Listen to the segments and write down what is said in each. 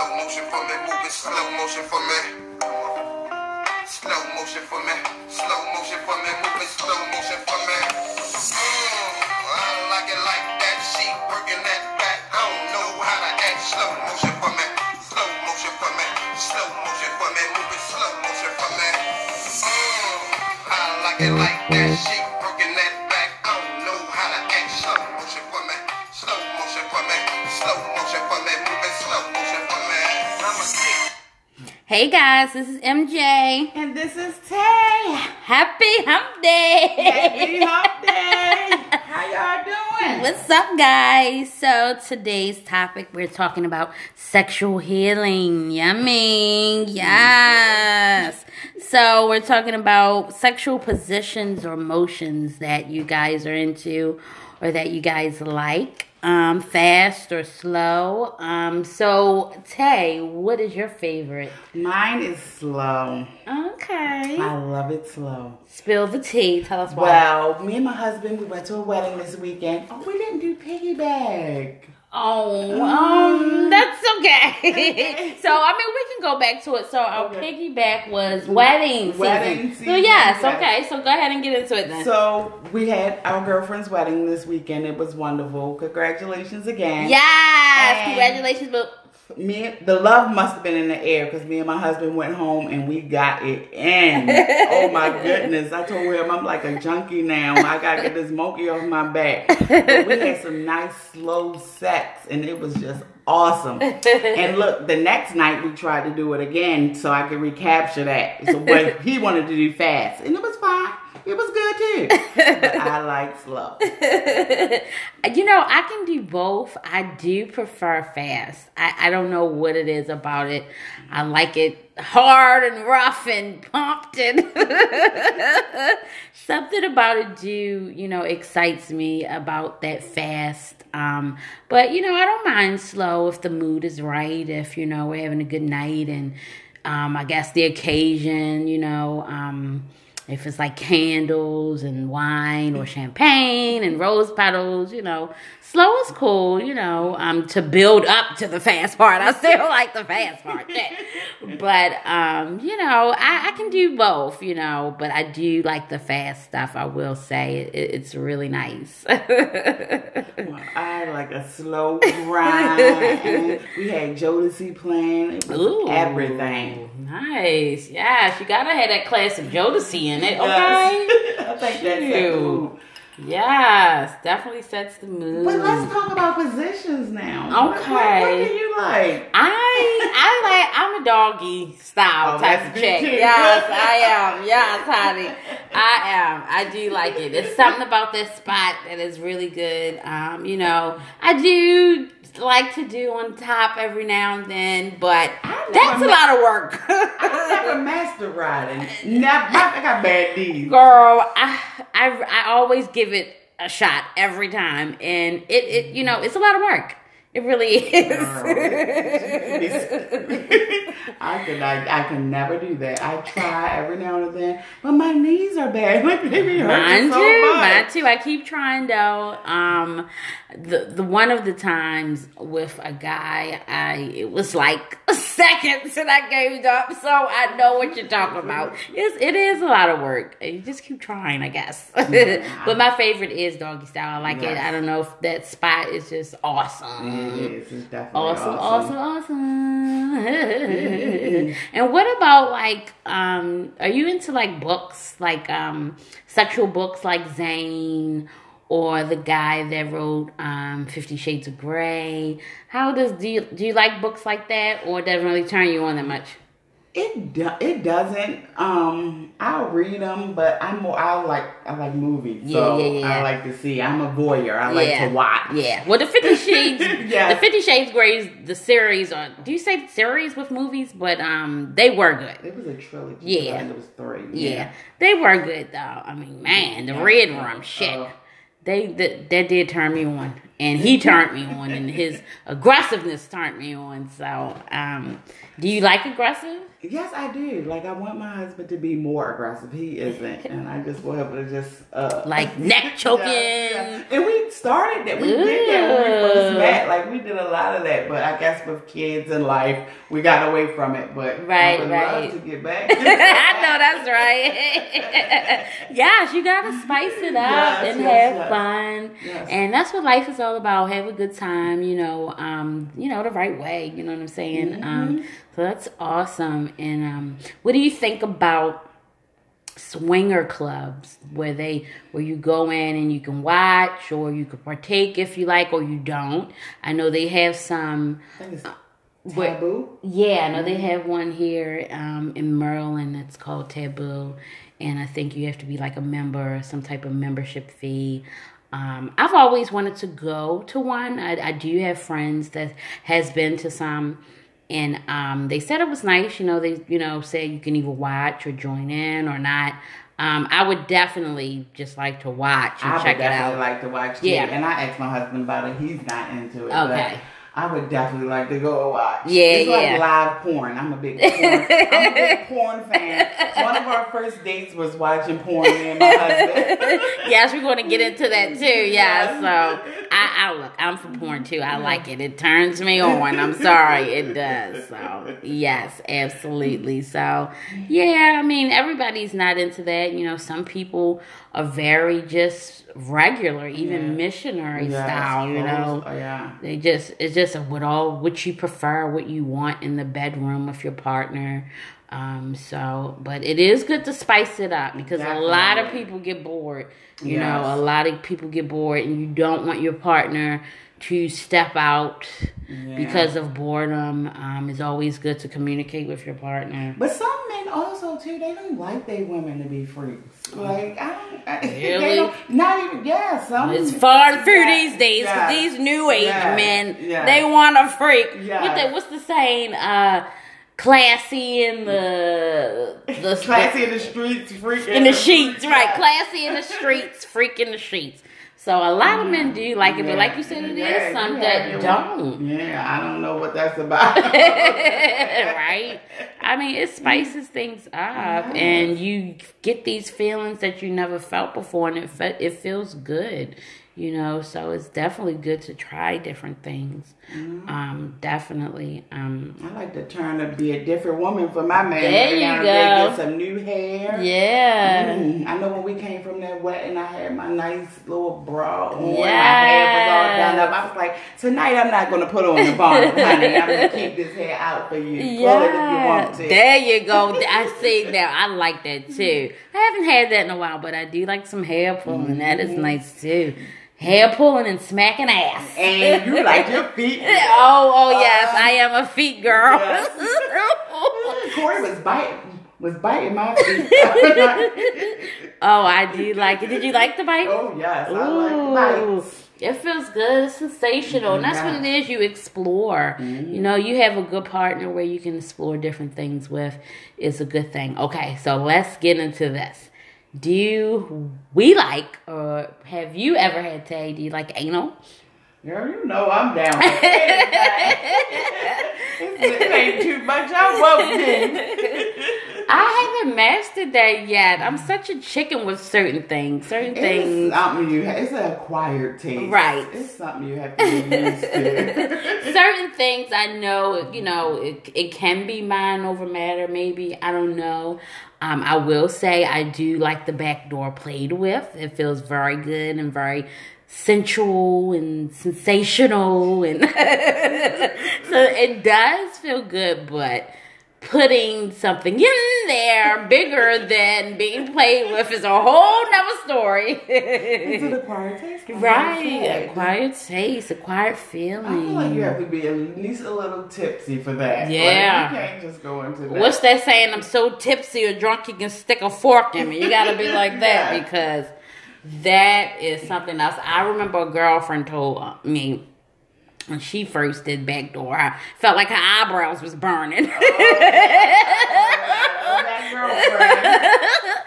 Slow motion for me, move it slow motion for me. Slow motion for me, slow motion for me, move it slow motion for me. Mm, I like it like that. She working that back. I don't know how to act. Slow motion for me, slow motion for me, slow motion for me, move it slow motion for me. Mm, I like it like that. She Hey guys, this is MJ. And this is Tay. Happy Hump Day! Happy Hump Day. How y'all doing? What's up, guys? So today's topic we're talking about sexual healing. Yummy, yes. So we're talking about sexual positions or motions that you guys are into or that you guys like. Um, fast or slow. Um, so Tay, what is your favorite? Mine is slow. Okay. I love it slow. Spill the tea. Tell us why. Well, me and my husband, we went to a wedding this weekend. Oh, we didn't do piggyback. Oh, um, that's okay. so I mean, we can go back to it. So our Okay. piggyback was wedding season. Wedding So yes, yes. okay. So go ahead and get into it then. So we had our girlfriend's wedding this weekend. It was wonderful. Congratulations again. yes, And- congratulations, but Me, the love must have been in the air because me and my husband went home and we got it in. oh my goodness! I told him I'm like a junkie now. I gotta get this monkey off my back. But we had some nice slow sex and it was just awesome. And look, the next night we tried to do it again so I could recapture that. So but he wanted to do fast and it was fine. It was good too. But I like slow. you know, I can do both. I do prefer fast. I, I don't know what it is about it. I like it hard and rough and pumped and something about it do, you know, excites me about that fast. Um, but you know, I don't mind slow if the mood is right, if you know, we're having a good night and um, I guess the occasion, you know, um, if it's like candles and wine or champagne and rose petals, you know, slow is cool, you know, um, to build up to the fast part. I still like the fast part, but um, you know, I, I can do both, you know, but I do like the fast stuff. I will say it, it's really nice. Well, I like a slow grind. we had Jodeci playing. It was Ooh, everything. Nice, yes, you gotta have that classic Jodeci in it, okay? I think that's that. Yes, definitely sets the mood. But let's talk about positions now. What- What, Okay. what do you like? I I like I'm a doggy style Oh, type of chick. Yes, I am. Yes, honey. I am. I do like it. There's something about this spot that is really good. Um, you know, I do like to do on top every now and then, but that's a lot of work. I never master riding. Never, I got bad knees. Girl, I, I I always give it a shot every time, and it it you know it's a lot of work. It really is. I could I, I can never do that. I try every now and then, but my knees are bad. Like they be hurting Mine so too, much. mine too. I keep trying though. Um, the the one of the times with a guy, I it was like seconds and I gave up. So I know what you're talking about. It's it is a lot of work. You just keep trying, I guess. but my favorite is doggy style. I like it. I don't know if that spot is just awesome. It It's definitely Awesome, awesome. awesome, awesome. and what about like um are you into like books, like um sexual books like Zane or the guy that wrote um Fifty Shades of Grey? How does do you do you like books like that or doesn't really turn you on that much? It do, it doesn't. Um, I'll read them, but I'm more. I like I like movies. Yeah, so yeah, yeah. I like to see. I'm a voyeur. I like to watch. Yeah. Well the Fifty Shades Yeah. the Fifty Shades Grey's the series on do you say series with movies? But um they were good. It was a trilogy. Yeah. It was three. Yeah, they were good though. I mean, man, the red room, shit. Uh, they that, that did turn me on. And he turned me on, and his aggressiveness turned me on. So, um, do you like aggressive? Yes, I do. Like I want my husband to be more aggressive. He isn't, and I just want him to just uh, Like neck choking. Yeah, yeah. And we started that. We did that when we first met. Like we did a lot of that. But I guess with kids and life, we got away from it. But Right, I would right. love to get back. I know that's right. yes, you gotta spice it up Yes, and yes, have yes. fun, and that's what life is all about. Have a good time, you know, um, you know the right way. You know what I'm saying? Mm-hmm. Um, so that's awesome. And um, what do you think about? swinger clubs where they where you go in and you can watch or you can partake if you like or you don't i know they have some I think it's where- taboo. yeah, I know they have one here um, in Maryland that's called Taboo, and I think you have to be like a member, some type of membership fee. Um, I've always wanted to go to one. I, I do have friends that has been to some, and um, they said it was nice. You know, they you know say you can either watch or join in or not. Um, I would definitely just like to watch and I would check it definitely out. like to watch. Yeah. Yeah, and I asked my husband about it. He's not into it. Okay. But I would definitely like to go and watch. Yeah, it's yeah. like live porn. I'm a big porn. I'm a big porn fan. One of our first dates was watching porn. Me and my husband. yes, we're going to get into that too. Yeah, so I, I look, I'm for porn too. I like it. It turns me on. I'm sorry, it does. So yes, absolutely. So yeah, I mean, everybody's not into that. You know, some people are very just regular, even Yeah. missionary Yes, style. You know, Oh, yeah. they just it's just what all what you prefer, what you want in the bedroom with your partner. Um, so, but it is good to spice it up because a lot of people get bored. You Yes. know, a lot of people get bored, and you don't want your partner to step out Yeah. because of boredom. Um, it's always good to communicate with your partner. But some men also too, they don't like their women to be freaks. Like I don't. I, Really? Don't, even. Yeah, some. It's far through Yeah, these days. yeah, these new age yeah, men, they want a freak. What the, what's the saying? Uh, classy in the the Classy in the streets, freak in the sheets, right? Classy in the streets, freak in the sheets. So a lot of men do like it, but like you said, it is Yeah, some you that don't. Yeah, I don't know what that's about. right? I mean, it spices things up, and you get these feelings that you never felt before, and it fe- it feels good, you know. So it's definitely good to try different things. Mm-hmm. Um, definitely. Um, I like to turn to be a different woman for my man. There you go. Get some new hair. yeah. Mm, I know when we came from that wedding, I had my nice little bra on. My Yes. hair was all done up. I was like, tonight I'm not going to put on the bonnet, honey. I'm going to keep this hair out for you. Pull it if you want to. There you go. I see now. I like that too. I haven't had that in a while, but I do like some hair pulling. That is Mm-hmm. nice too. Hair pulling and smacking ass. and you like your feet. Oh, oh uh, yes, I am a feet girl. Yes. Corey was biting, was biting my feet. oh, I do like it. Did you like the bite? oh yes, I Ooh, like bites. it feels good. It's sensational. And that's what it is. You explore. Mm-hmm. You know, you have a good partner where you can explore different things with. It's a good thing. Okay, so let's get into this. Do we like, or have you ever had Tay? Do you like anal? Girl, you know I'm down it ain't too much. I won't do. I haven't mastered that yet. I'm such a chicken with certain things. Certain It's things. something you. It's an acquired taste, Right. It's something you have to get used to. certain things I know, you know, it, it can be mind over matter, maybe. I don't know. Um, I will say I do like the back door played with. It feels very good and very sensual and sensational and so it does feel good, but putting something in there bigger than being played with is a whole nother story. It's an acquired taste. right. Acquired taste, acquired feeling. I feel like you have to be at least a little tipsy for that. Like, Yeah. you can't just go into that. What's that saying? I'm so tipsy or drunk you can stick a fork in me. You gotta be like that Yeah. because that is something else. I remember a girlfriend told me when she first did backdoor, I felt like her eyebrows was burning. Oh, oh that girlfriend.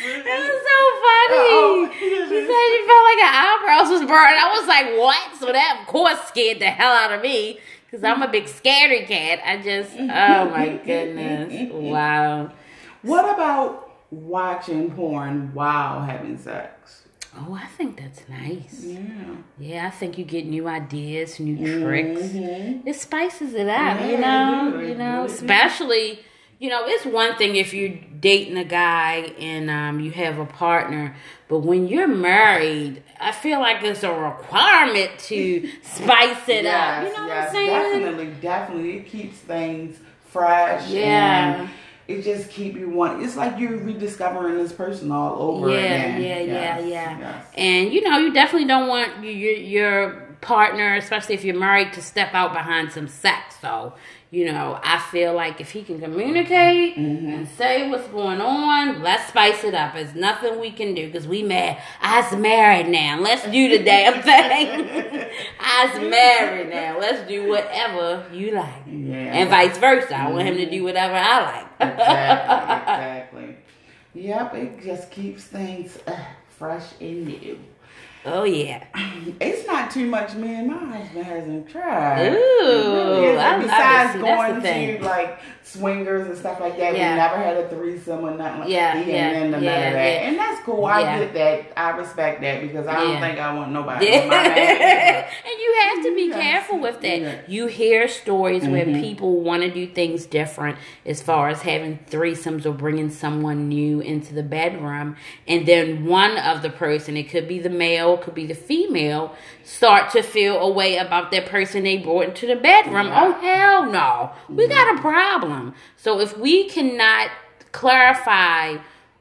It was so funny. Uh-oh. She said she felt like her eyebrows was burning. I was like, what? So that, of course, scared the hell out of me because I'm a big scaredy cat. I just, oh my goodness. Wow. What about watching porn while having sex? Oh, I think that's nice. Yeah. Yeah, I think you get new ideas, new tricks. Mhm. It spices it up, Yeah, you know. You know, really especially you know, it's one thing if you're dating a guy and um, you have a partner, but when you're married, I feel like it's a requirement to spice it up. You know what I'm saying? Definitely, definitely. It keeps things fresh. Yeah. And it just keep you want. It's like you're rediscovering this person all over Yeah, again. yeah, yeah, Yes, yeah. yes. And you know, you definitely don't want your your partner, especially if you're married, to step out behind some sex. So, you know, I feel like if he can communicate Mm-hmm. and say what's going on, let's spice it up. There's nothing we can do because we mad. I's married now. Let's do the damn thing. I's married now. Let's do whatever you like. Yeah. And vice versa. I want him to do whatever I like. exactly, exactly. Yep, it just keeps things uh, fresh and new. Oh yeah. It's not too much me and my husband hasn't tried. Ooh, It really isn't. I love it. Besides See, going to like swingers and stuff like that, Yeah. we never had a threesome or nothing like Yeah, yeah, ain't yeah, that. yeah. And that's cool. I get that. I respect that because I don't think I want nobody Yeah. my and you have to be careful with that. You hear stories where Mhm. people want to do things different as far as having threesomes or bringing someone new into the bedroom. And then one of the person, it could be the male, could be the female, start to feel a way about that person they brought into the bedroom. Yeah. Oh, hell no. We mm-hmm. got a problem. So if we cannot clarify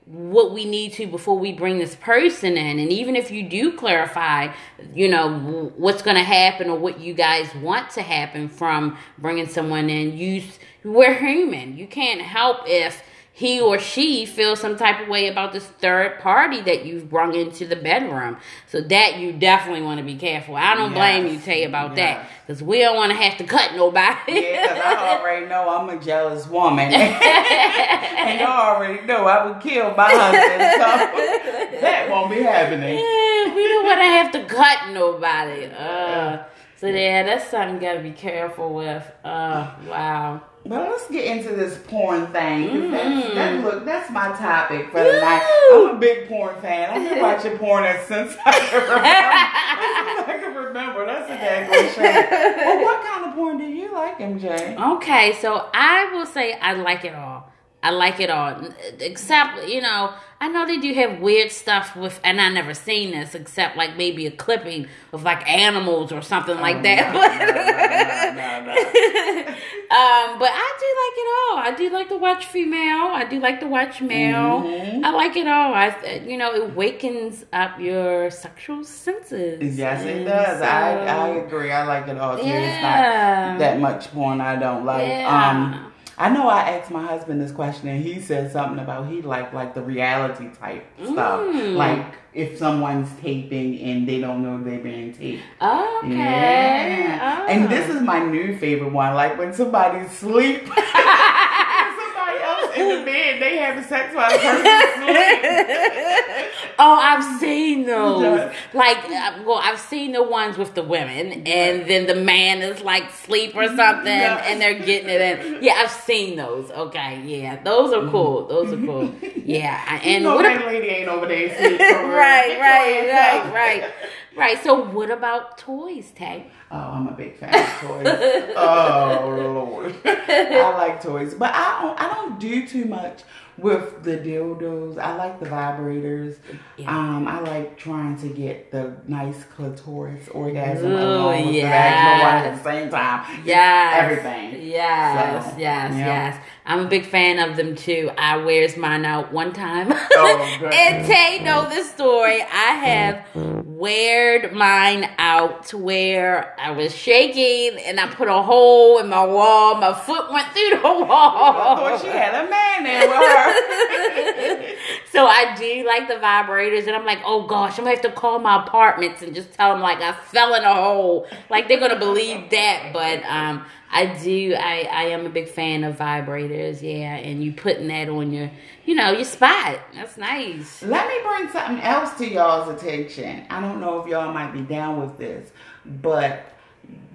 what we need to before we bring this person in and even if you do clarify you know what's going to happen or what you guys want to happen from bringing someone in you we're human you can't help if he or she feels some type of way about this third party that you've brung into the bedroom so that you definitely want to be careful i don't blame Yes. you tay about Yes. that because we don't want to have to cut nobody Yeah, because I already know I'm a jealous woman. and y'all already know I would kill my husband. So that won't be happening. Yeah, we don't want to have to cut nobody. Uh, so yeah, that's something you gotta be careful with. Uh, wow. But let's get into this porn thing. 'cause That's, Mm. that, look, that's my topic for the night. I'm a big porn fan. I've been watching porn since I can remember. I can remember. That's a dang good shame. Well, what kind of porn do you like, MJ? Okay, so I will say I like it all. I like it all, except you know I know they do have weird stuff with, and I never seen this except like maybe a clipping of like animals or something like Oh, that. no, no, no, um, but I do like it all. I do like to watch female. I do like to watch male. Mhm. I like it all. I, you know, it wakens up your sexual senses. Yes, it does. I, so- I agree. I like it all too. It's not that much porn I don't like. Yeah. Um, I know I asked my husband this question and he said something about he liked like the reality type stuff. Mm. Like if someone's taping and they don't know they're being taped. Okay. Yeah. Oh. And this is my new favorite one. Like when somebody's asleep. somebody else in the bed, they having sex while the person's asleep. Oh, I've seen those. Like, uh, well, I've seen the ones with the women, and then the man is like sleep or something, and they're getting it in. Yeah, I've seen those. Okay, yeah, those are cool. Those are cool. Yeah, and you know what? that lady ain't over there right, right, right, right, right. So, what about toys, Tay? Oh, I'm a big fan of toys. oh Lord, I like toys, but I don't. I don't do too much with the dildos. I like the vibrators. Yeah. Um, I like trying to get the nice clitoris orgasm Ooh, along with yes. the vaginal one at the same time. Yeah, everything. Yes, So, yes, yeah. yes. I'm a big fan of them too. I wears mine out one time. Oh, and Tay know the story. I have weared mine out to where I was shaking and I put a hole in my wall. My foot went through the I wall. thought she had a man there with her. so I do like the vibrators, and I'm like, oh gosh, I'm gonna have to call my apartments and just tell them like I fell in a hole. Like they're gonna believe that, but um, I do. I I am a big fan of vibrators. Yeah, and you putting that on your, you know, your spot. That's nice. Let me bring something else to y'all's attention. I don't know if y'all might be down with this, but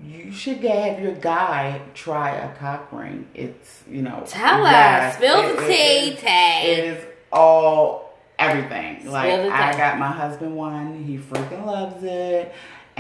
you should have your guy try a cock ring. It's you know. Tell us. Spill the tea, it- Tay. It is all everything. Like the I got my husband one. He freaking loves it,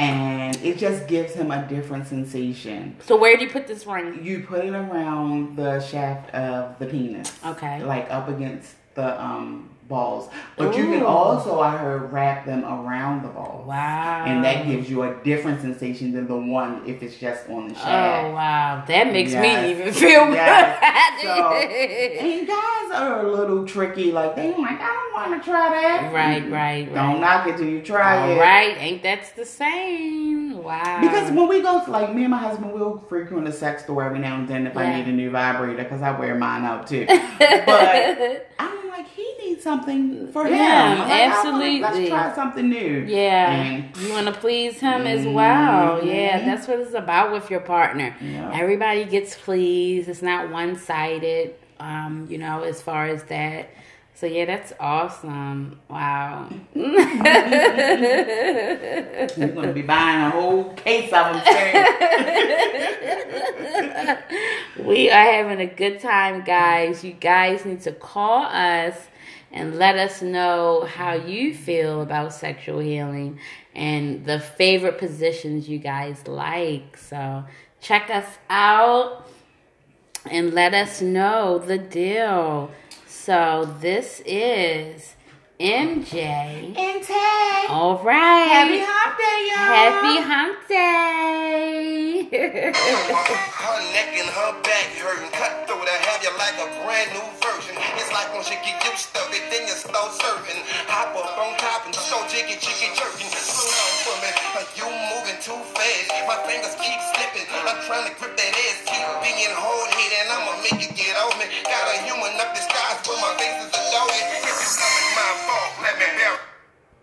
and it just gives him a different sensation. So where do you put this ring? You put it around the shaft of the penis. Okay. Like up against the um balls. But you can also, I heard, wrap them around the balls. Wow. And that gives you a different sensation than the one if it's just on the shaft. Oh wow, that makes Yes. me even feel Yes. good. So, and guys are a little tricky. Like they like, I don't want to try that. right, right, right. Don't knock it till you try All it. right, ain't that's the same? Wow. Because when we go, to, like me and my husband, we'll frequent a sex store every now and then if Yeah. I need a new vibrator because I wear mine out too. but I'm like, he needs something for him. Yeah, like, I wanna- absolutely. let's try something new. Yeah, And- you want to please him as well. Mhm. Yeah, that's what it's about with your partner. Everybody gets pleased. It's not one sided. Um, you know, as far as that. So yeah, that's awesome. Wow. You're gonna be buying a whole case of them. we are having a good time, guys. You guys need to call us and let us know how you feel about sexual healing and the favorite positions you guys like. So check us out and let us know the deal. So this is MJ. and Tay, All right. happy hump day, y'all. Happy hump day. Her neck and her back hurting. Cut through to have you like a brand new version. It's like once you get used to it, then you start serving. Hop up on top and so jiggy, jiggy jerking. Slow down for me, you moving too fast. My fingers keep slipping. I'm trying to grip that ass, keep being hold hit, and I'ma make it get on me. Got a human up disguise, but my face is a dog. If it's my fault, let me bear.